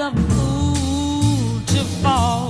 a fool to fall.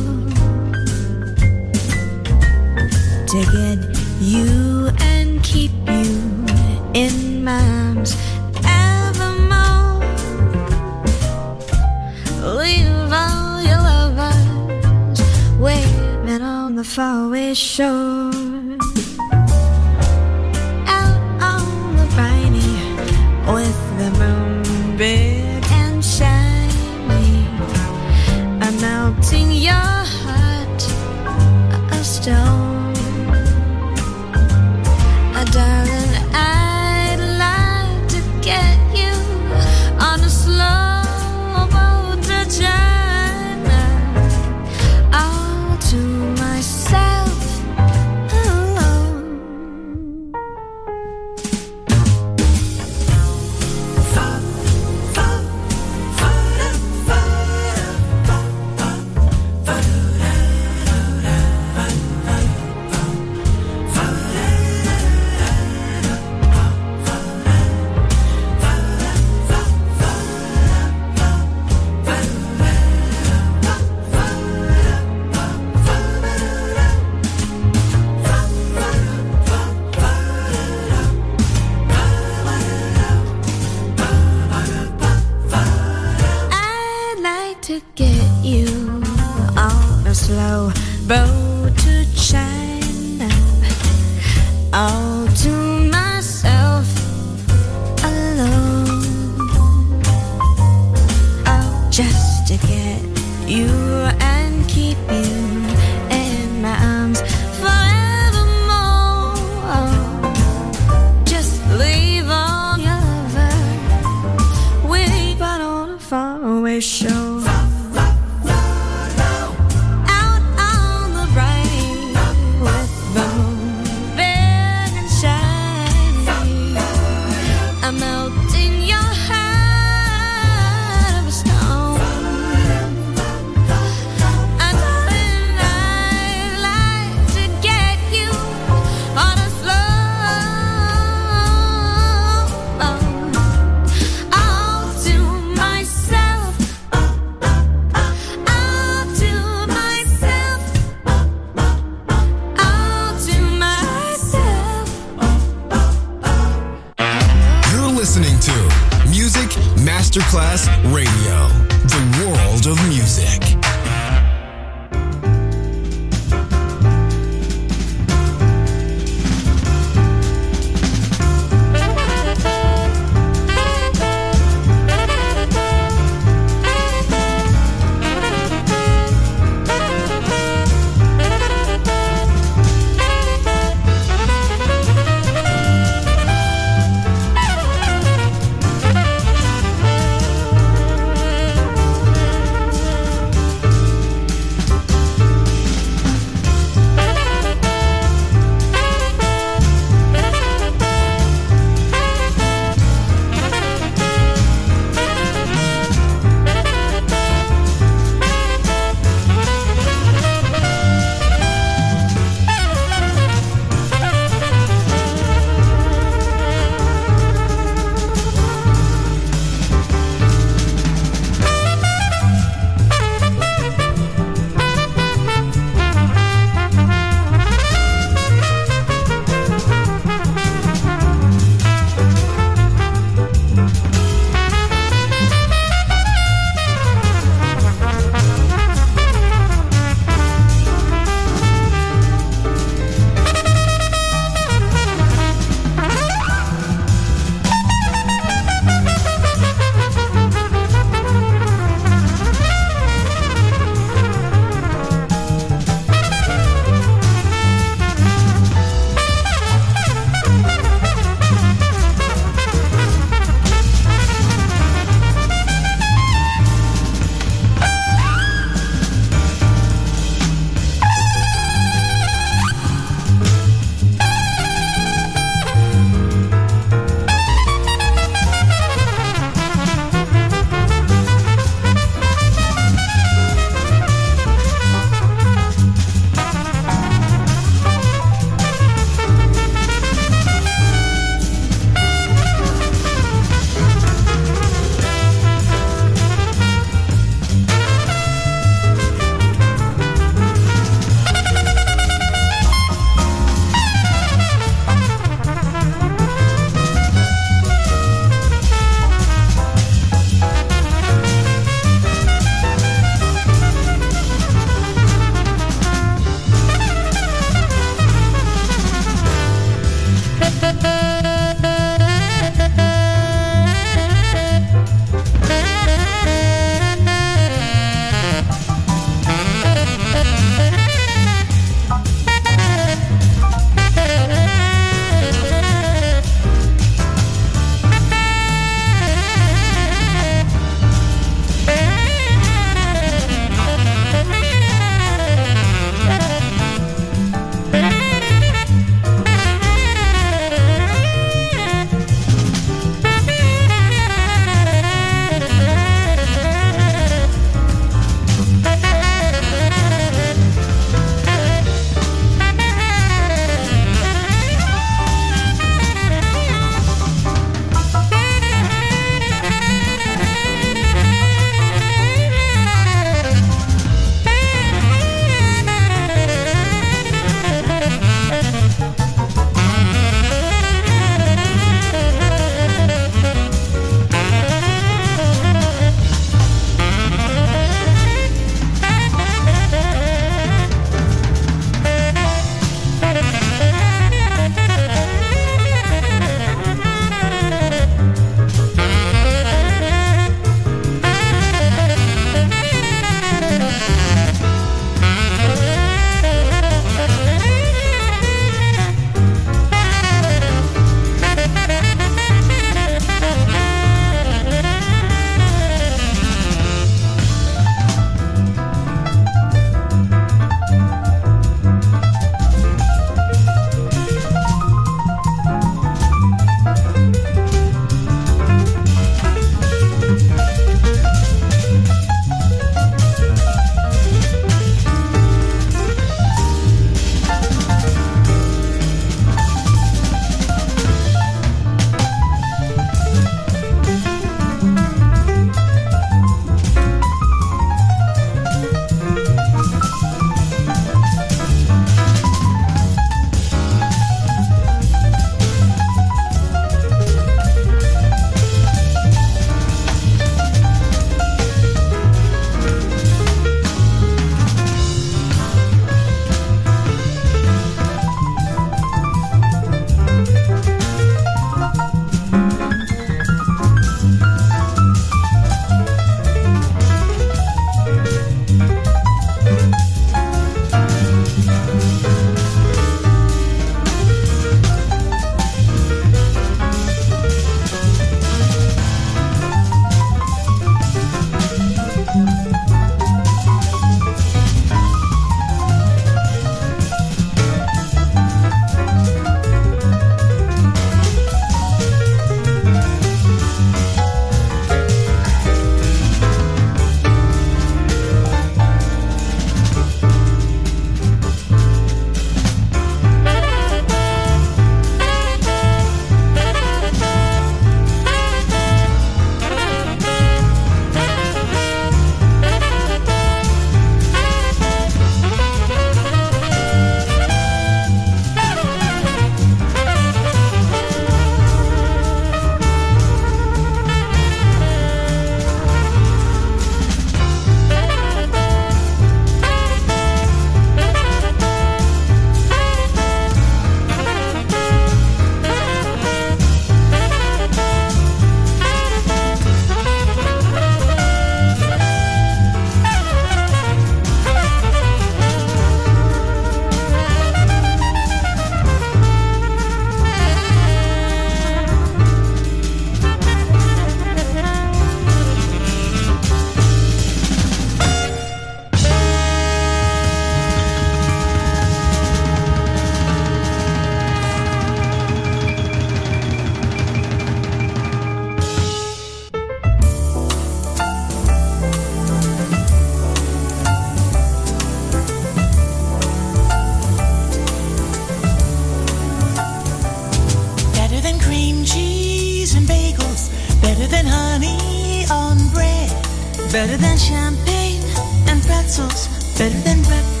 Better than champagne and pretzels, better than breakfast.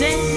say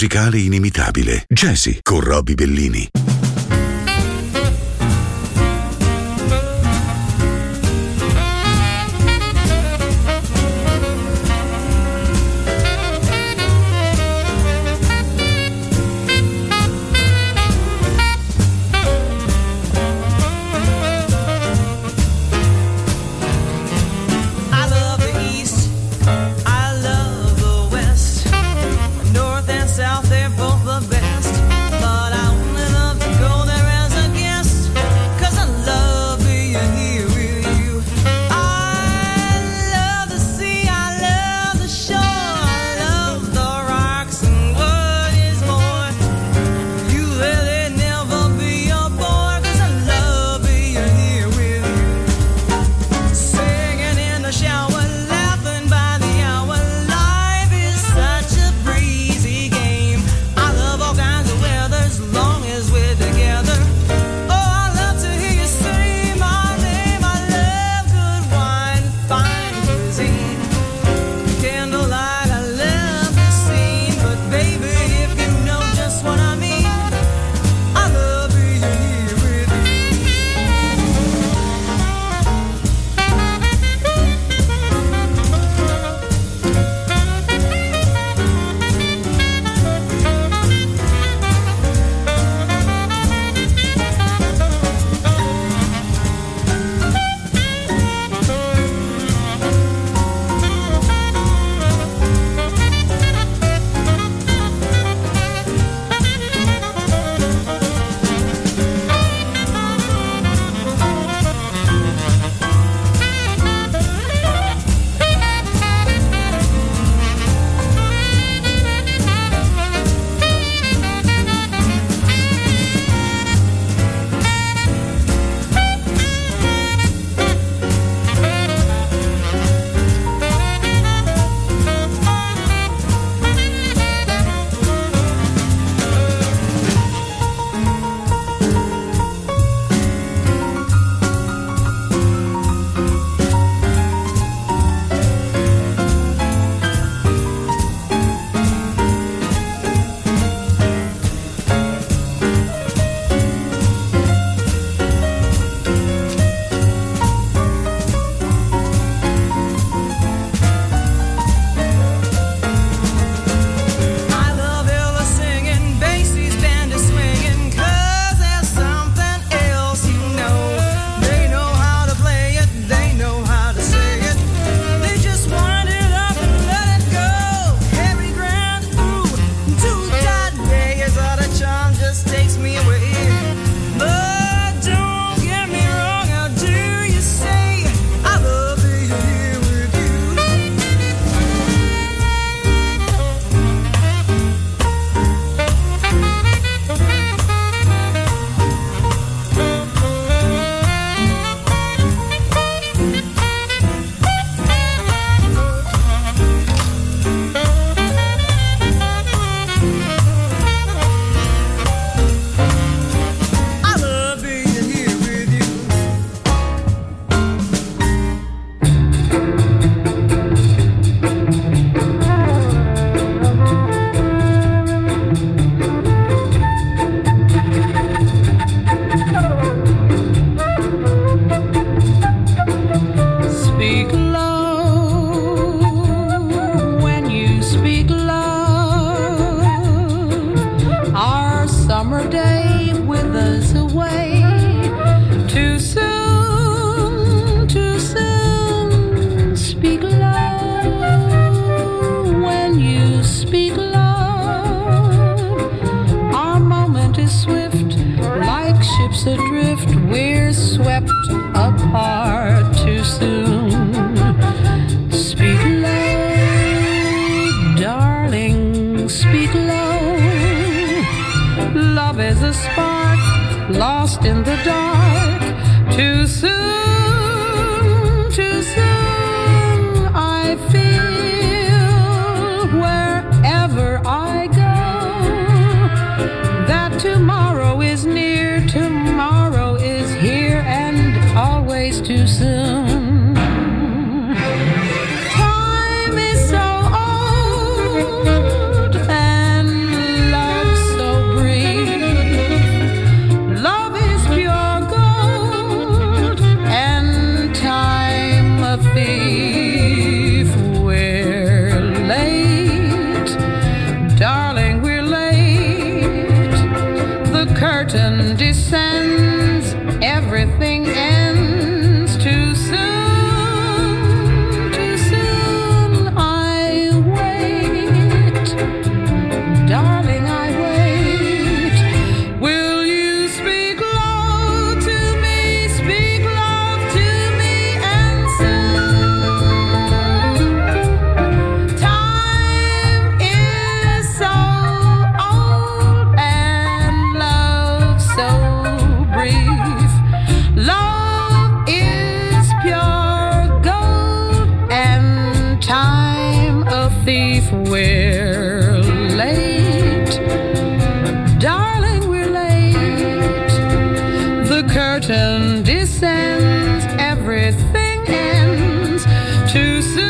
musicale inimitabile. Jesse con Robbie Bellini. The dark. Curtain descends, everything ends. Too soon,